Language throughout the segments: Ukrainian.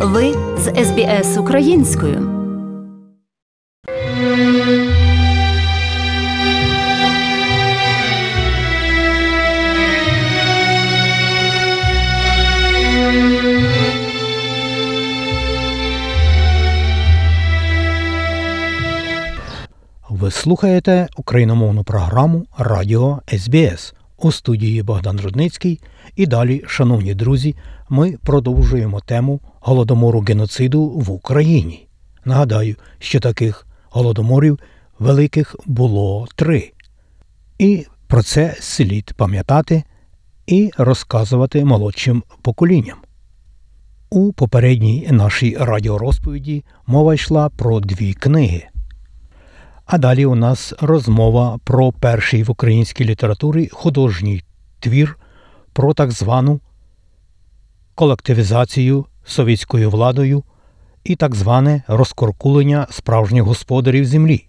Ви з СБС українською. Ви слухаєте україномовну програму Радіо СБС у студії Богдан Рудницький. І далі, шановні друзі, ми продовжуємо тему голодомору геноциду в Україні. Нагадаю, що таких голодоморів великих було три. І про це слід пам'ятати і розказувати молодшим поколінням. У попередній нашій радіорозповіді мова йшла про дві книги. А далі у нас розмова про перший в українській літературі художній твір про так звану колективізацію совєтською владою і так зване розкоркулення справжніх господарів землі.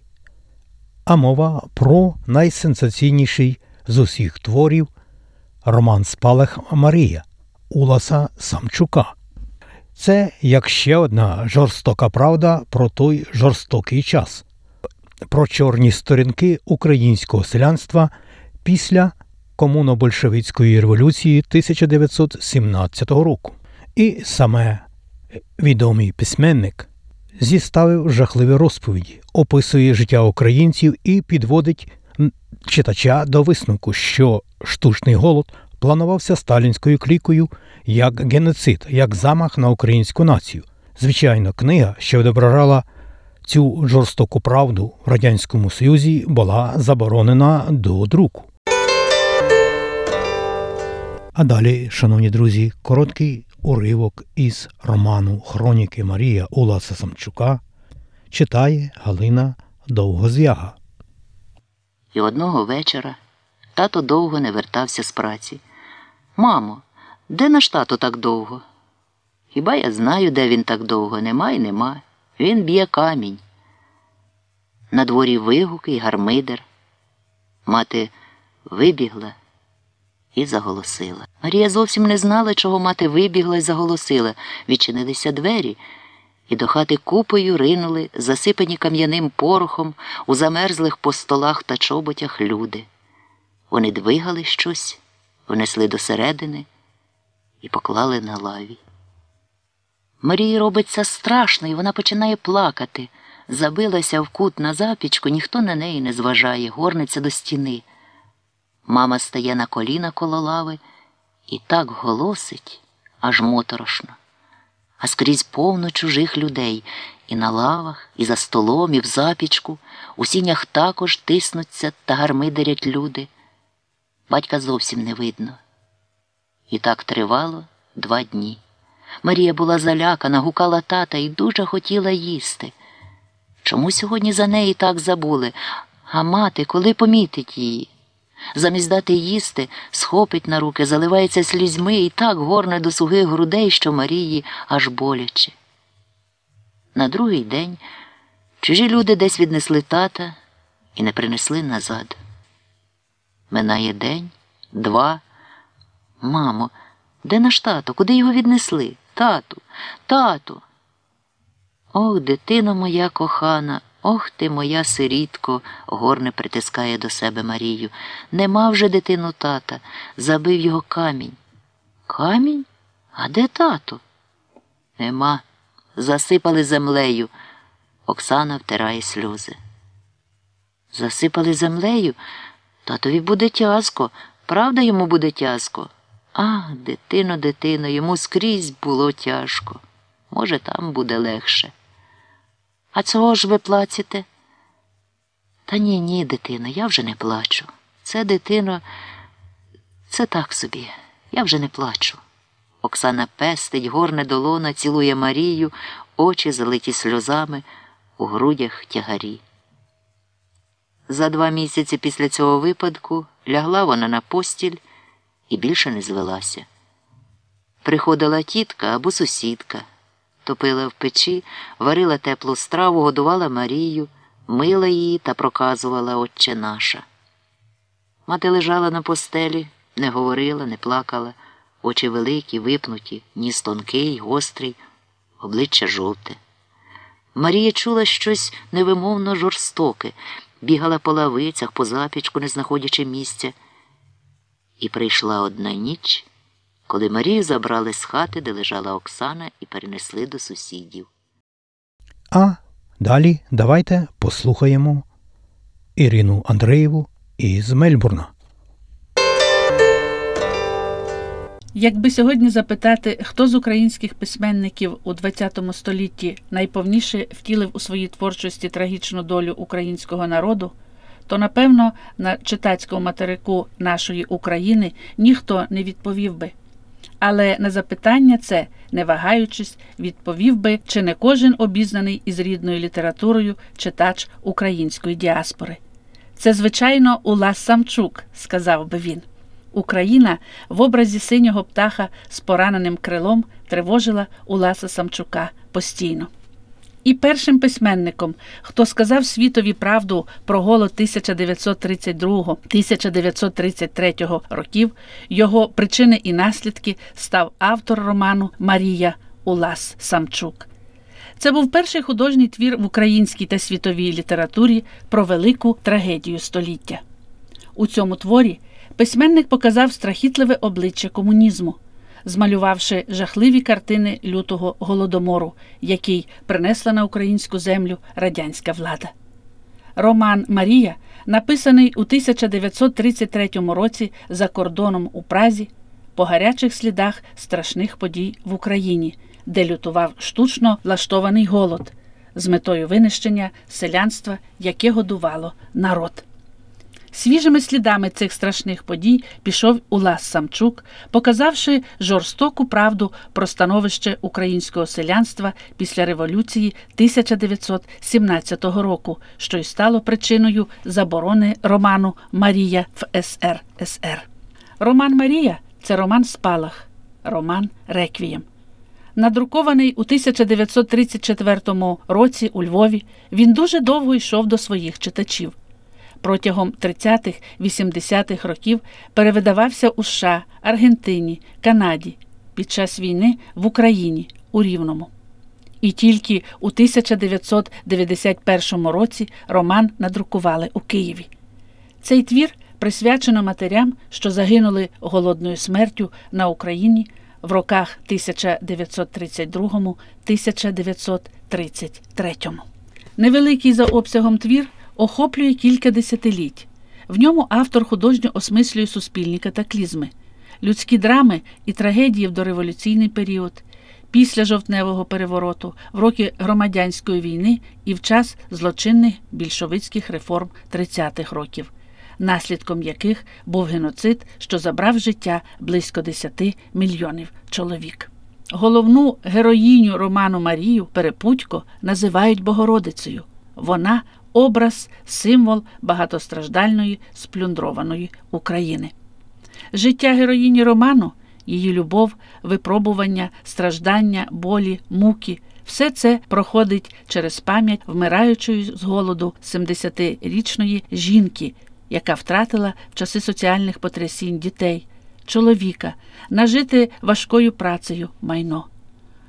А мова про найсенсаційніший з усіх творів роман Спалах Марія Уласа Самчука. Це як ще одна жорстока правда про той жорстокий час про чорні сторінки українського селянства після комуно-большевицької революції 1917 року. І саме відомий письменник зіставив жахливі розповіді, описує життя українців і підводить читача до висновку, що штучний голод планувався сталінською клікою як геноцид, як замах на українську націю. Звичайно, книга, що відображала Цю жорстоку правду в Радянському Союзі була заборонена до друку. А далі, шановні друзі, короткий уривок із роману Хроніки Марія Уласа Самчука читає Галина Довгозяга. І одного вечора тато довго не вертався з праці. Мамо, де наш тато так довго? Хіба я знаю, де він так довго? Нема й нема. Він б'є камінь. На дворі вигуки й гармидер. Мати вибігла і заголосила. Марія зовсім не знала, чого мати вибігла і заголосила. Відчинилися двері, і до хати купою ринули, засипані кам'яним порохом у замерзлих по столах та чоботях люди. Вони двигали щось, внесли до середини і поклали на лаві. Марії робиться страшно, і вона починає плакати. Забилася в кут на запічку, ніхто на неї не зважає, горниться до стіни. Мама стає на коліна коло лави і так голосить, аж моторошно. А скрізь повно чужих людей і на лавах, і за столом, і в запічку, у сінях також тиснуться та гармидерять люди. Батька зовсім не видно. І так тривало два дні. Марія була залякана, гукала тата і дуже хотіла їсти. Чому сьогодні за неї так забули? А мати, коли помітить її? Замість дати їсти, схопить на руки, заливається слізьми і так горне до сугих грудей, що Марії аж боляче. На другий день чужі люди десь віднесли тата і не принесли назад. Минає день, два. Мамо, де наш тато? Куди його віднесли? Тату, тату. Ох, дитино моя кохана, ох ти моя сирітко, горне притискає до себе Марію. Нема вже дитину тата, забив його камінь. Камінь? А де тато? Нема. Засипали землею. Оксана втирає сльози. Засипали землею? Татові буде тязко, правда йому буде тязко? Ах, дитино, дитино, йому скрізь було тяжко. Може, там буде легше. А цього ж ви плачете? Та ні, ні, дитино, я вже не плачу. Це, дитино, це так собі. Я вже не плачу. Оксана пестить, горне долона, цілує Марію, очі залиті сльозами, у грудях тягарі. За два місяці після цього випадку лягла вона на постіль і більше не звелася. Приходила тітка або сусідка, топила в печі, варила теплу страву, годувала Марію, мила її та проказувала Отче наша. Мати лежала на постелі, не говорила, не плакала, очі великі, випнуті, ніс тонкий, гострий, обличчя жовте. Марія чула щось невимовно жорстоке, бігала по лавицях, по запічку, не знаходячи місця. І прийшла одна ніч, коли Марію забрали з хати, де лежала Оксана, і перенесли до сусідів. А далі давайте послухаємо Ірину Андреєву із Мельбурна. Якби сьогодні запитати, хто з українських письменників у ХХ столітті найповніше втілив у своїй творчості трагічну долю українського народу, то напевно на читацькому материку нашої України ніхто не відповів би. Але на запитання це, не вагаючись, відповів би чи не кожен обізнаний із рідною літературою читач української діаспори. Це, звичайно, Улас Самчук, сказав би він. Україна в образі синього птаха з пораненим крилом тривожила Уласа Самчука постійно. І першим письменником, хто сказав світові правду про голод 1932-1933 років, його причини і наслідки став автор роману Марія Улас Самчук. Це був перший художній твір в українській та світовій літературі про велику трагедію століття. У цьому творі письменник показав страхітливе обличчя комунізму, змалювавши жахливі картини лютого голодомору, який принесла на українську землю радянська влада. Роман Марія, написаний у 1933 році за кордоном у Празі, по гарячих слідах страшних подій в Україні, де лютував штучно влаштований голод з метою винищення селянства, яке годувало народ. Свіжими слідами цих страшних подій пішов Улас Самчук, показавши жорстоку правду про становище українського селянства після революції 1917 року, що й стало причиною заборони роману Марія в СРСР. Роман Марія це роман Спалах, роман Реквієм. Надрукований у 1934 році у Львові, він дуже довго йшов до своїх читачів протягом 30-80-х років перевидавався у США, Аргентині, Канаді під час війни в Україні у Рівному. І тільки у 1991 році роман надрукували у Києві. Цей твір присвячено матерям, що загинули голодною смертю на Україні в роках 1932-1933. Невеликий за обсягом твір охоплює кілька десятиліть. В ньому автор художньо осмислює суспільні катаклізми, людські драми і трагедії в дореволюційний період, після жовтневого перевороту, в роки громадянської війни і в час злочинних більшовицьких реформ 30-х років, наслідком яких був геноцид, що забрав життя близько 10 мільйонів чоловік. Головну героїню роману Марію Перепутько називають Богородицею. Вона образ, символ багатостраждальної сплюндрованої України. Життя героїні роману, її любов, випробування, страждання, болі, муки. Все це проходить через пам'ять вмираючої з голоду 70-річної жінки, яка втратила в часи соціальних потрясінь дітей, чоловіка, нажити важкою працею майно.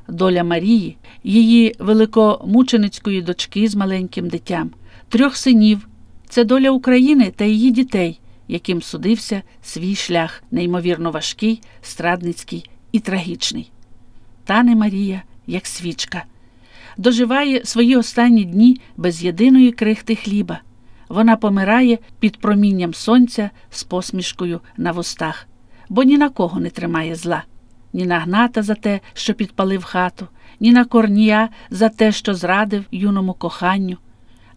Доля Марії, її великомученицької дочки з маленьким дитям, трьох синів це доля України та її дітей, яким судився свій шлях, неймовірно важкий, страдницький і трагічний. Тане Марія, як свічка, доживає свої останні дні без єдиної крихти хліба. Вона помирає під промінням сонця з посмішкою на вустах, бо ні на кого не тримає зла, ні на гната за те, що підпалив хату, ні на корнія за те, що зрадив юному коханню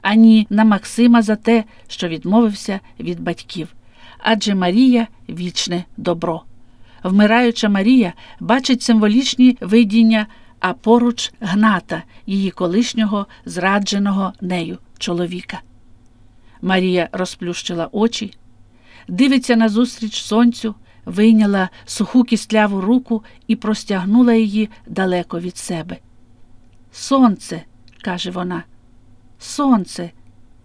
ані на Максима за те, що відмовився від батьків. Адже Марія вічне добро. Вмираюча Марія бачить символічні видіння, а поруч гната її колишнього зрадженого нею чоловіка. Марія розплющила очі, дивиться назустріч сонцю, вийняла суху кістляву руку і простягнула її далеко від себе. Сонце, каже вона. Сонце.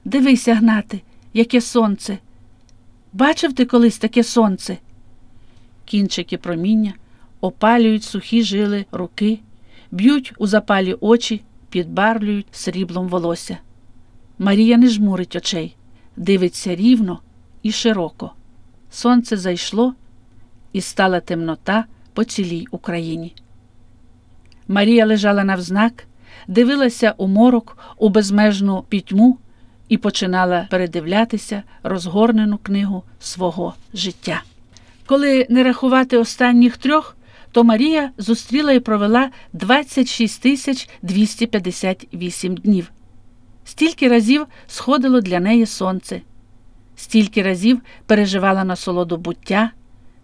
Дивися, гнати, яке сонце. Бачив ти колись таке сонце? Кінчики проміння опалюють сухі жили руки, б'ють у запалі очі, підбарлюють сріблом волосся. Марія не жмурить очей, дивиться рівно і широко. Сонце зайшло, і стала темнота по цілій Україні. Марія лежала навзнак, дивилася у морок, у безмежну пітьму і починала передивлятися розгорнену книгу свого життя. Коли не рахувати останніх трьох, то Марія зустріла і провела 26 тисяч 258 днів. Стільки разів сходило для неї сонце, стільки разів переживала насолоду буття,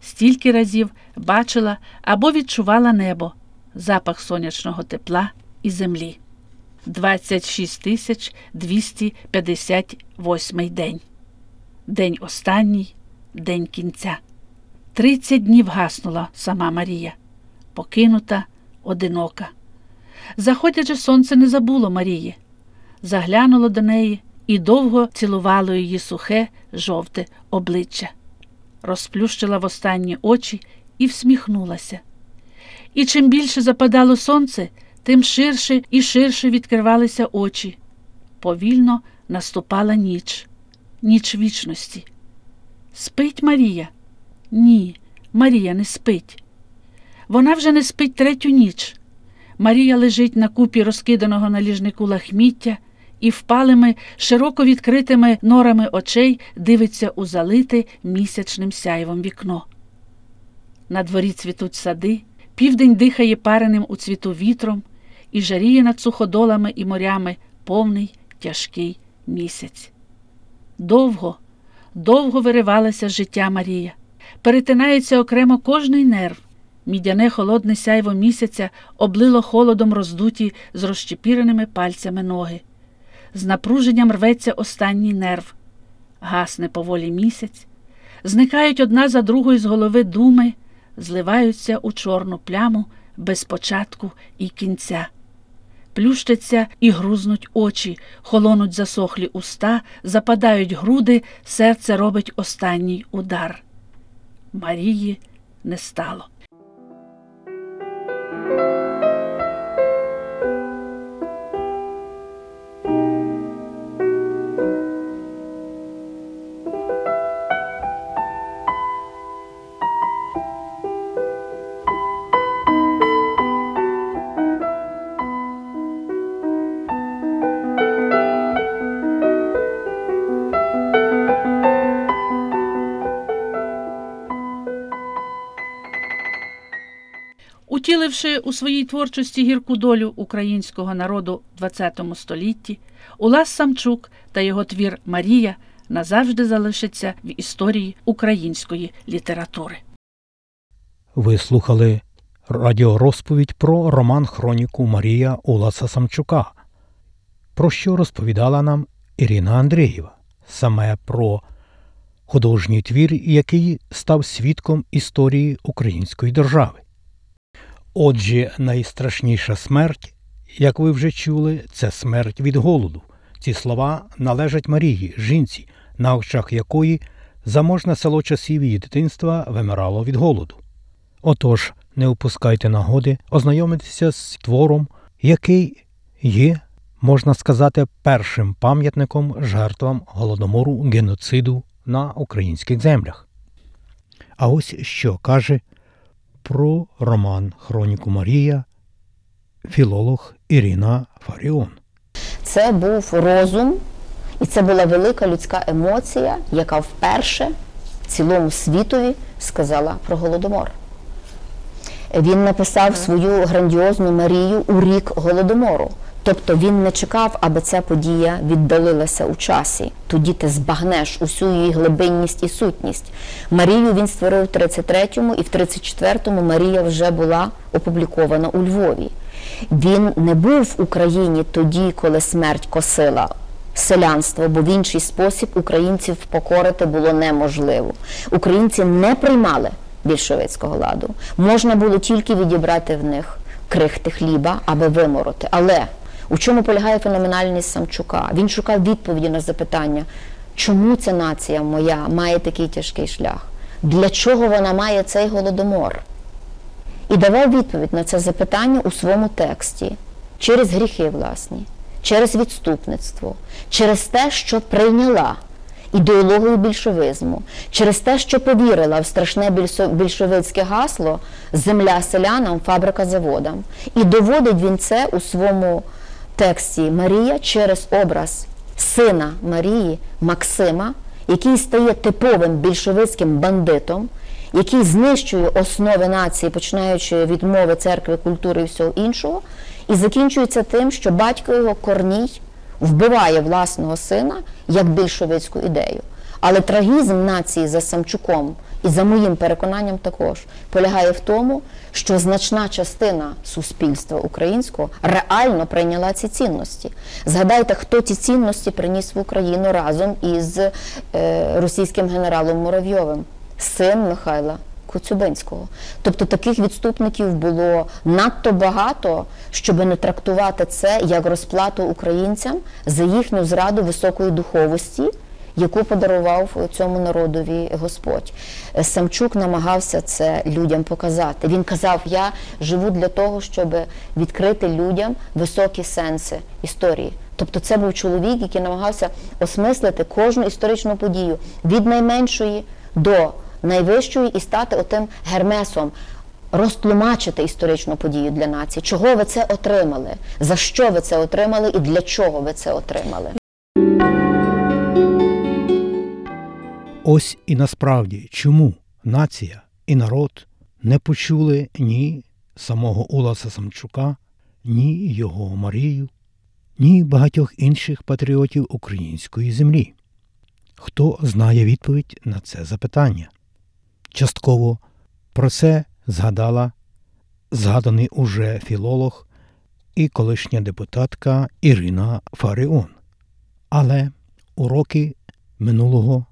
стільки разів бачила або відчувала небо, запах сонячного тепла і землі. 26 258 день. День останній, день кінця. Тридцять днів гаснула сама Марія, покинута, одинока. Заходячи сонце не забуло Марії, заглянуло до неї і довго цілувало її сухе, жовте обличчя, розплющила в останні очі і всміхнулася. І чим більше западало сонце, тим ширше і ширше відкривалися очі. Повільно наступала ніч, ніч вічності. Спить Марія? Ні, Марія не спить. Вона вже не спить третю ніч. Марія лежить на купі розкиданого на ліжнику лахміття і впалими, широко відкритими норами очей дивиться у залите місячним сяйвом вікно. На дворі цвітуть сади, південь дихає пареним у цвіту вітром і жаріє над суходолами і морями повний тяжкий місяць. Довго, довго виривалося з життя Марія. Перетинається окремо кожний нерв. Мідяне холодне сяйво місяця облило холодом роздуті з розчепіреними пальцями ноги. З напруженням рветься останній нерв. Гасне поволі місяць, зникають одна за другою з голови думи, зливаються у чорну пляму без початку і кінця. Плющаться і грузнуть очі, холонуть засохлі уста, западають груди, серце робить останній удар. Марії не стало. Утіливши у своїй творчості гірку долю українського народу в ХХ столітті, Улас Самчук та його твір Марія назавжди залишаться в історії української літератури. Ви слухали радіорозповідь про роман Хроніку Марія Уласа Самчука, про що розповідала нам Ірина Андрієва, саме про художній твір, який став свідком історії української держави. Отже, найстрашніша смерть, як ви вже чули, це смерть від голоду. Ці слова належать Марії, жінці, на очах якої заможне село часів її дитинства вимирало від голоду. Отож, не упускайте нагоди ознайомитися з твором, який є, можна сказати, першим пам'ятником жертвам голодомору геноциду на українських землях. А ось що каже про роман Хроніку Марія філолог Ірина Фаріон. Це був розум, і це була велика людська емоція, яка вперше цілому світові сказала про голодомор. Він написав свою грандіозну Марію у рік голодомору. Тобто він не чекав, аби ця подія віддалилася у часі. Тоді ти збагнеш усю її глибинність і сутність. Марію він створив в 33-му, і в 34-му Марія вже була опублікована у Львові. Він не був в Україні тоді, коли смерть косила селянство, бо в інший спосіб українців покорити було неможливо. Українці не приймали більшовицького ладу. Можна було тільки відібрати в них крихти хліба, аби вимороти. Але у чому полягає феноменальність Самчука? Він шукав відповіді на запитання, чому ця нація моя має такий тяжкий шлях? Для чого вона має цей голодомор? і давав відповідь на це запитання у своєму тексті через гріхи власні, через відступництво, через те, що прийняла ідеологію більшовизму, через те, що повірила в страшне більшовицьке гасло земля селянам, фабрика заводам. І доводить він це у своєму тексті Марія через образ сина Марії Максима, який стає типовим більшовицьким бандитом, який знищує основи нації, починаючи від мови, церкви, культури і всього іншого, і закінчується тим, що батько його Корній вбиває власного сина як більшовицьку ідею. Але трагізм нації за Самчуком і за моїм переконанням також полягає в тому, що значна частина суспільства українського реально прийняла ці цінності. Згадайте, хто ці цінності приніс в Україну разом із е, російським генералом Муравйовим, син Михайла Коцюбинського. Тобто таких відступників було надто багато, щоб не трактувати це як розплату українцям за їхню зраду високої духовості, яку подарував цьому народові Господь. Е, Самчук намагався це людям показати. Він казав: Я живу для того, щоб відкрити людям високі сенси історії. Тобто, це був чоловік, який намагався осмислити кожну історичну подію від найменшої до найвищої і стати отим гермесом, розтлумачити історичну подію для нації. Чого ви це отримали? За що ви це отримали і для чого ви це отримали? Ось і насправді чому нація і народ не почули ні самого Уласа Самчука, ні його Марію, ні багатьох інших патріотів української землі. Хто знає відповідь на це запитання? Частково про це згадала згаданий уже філолог і колишня депутатка Ірина Фаріон. Але уроки минулого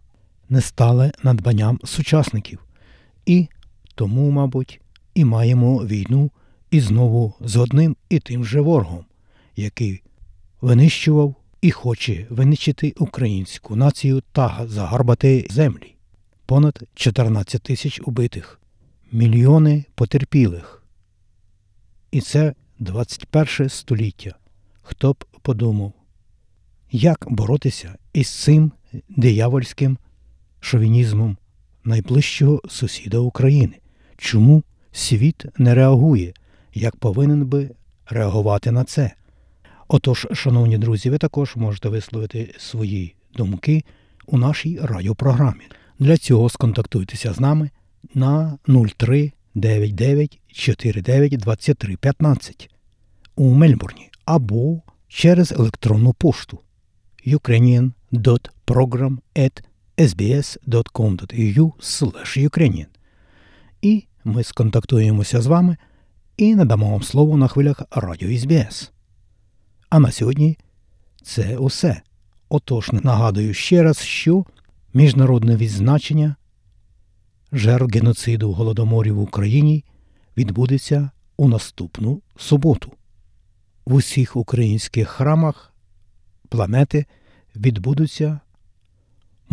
не стали надбанням сучасників, і тому, мабуть, і маємо війну і знову з одним і тим же ворогом, який винищував і хоче винищити українську націю та загарбати землі. Понад 14 тисяч убитих, мільйони потерпілих. І це 21 століття. Хто б подумав, як боротися із цим диявольським шовінізмом найближчого сусіда України? Чому світ не реагує, як повинен би реагувати на це? Отож, шановні друзі, ви також можете висловити свої думки у нашій радіопрограмі. Для цього сконтактуйтеся з нами на 03 99 49 23 15 у Мельбурні або через електронну пошту ukrainian.program.sbs.com.au Ukrainian. І ми сконтактуємося з вами і надамо вам слово на хвилях Радіо СБС. А на сьогодні це усе. Отож, нагадую ще раз, що міжнародне відзначення жертв геноциду голодоморів в Україні відбудеться у наступну суботу. В усіх українських храмах планети відбудуться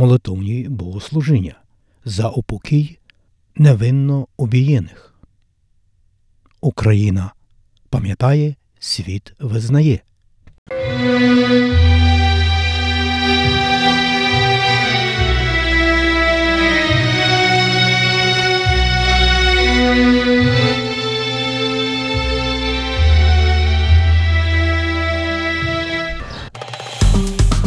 молитовні богослужіння за упокій невинно обієних. Україна пам'ятає, світ визнає.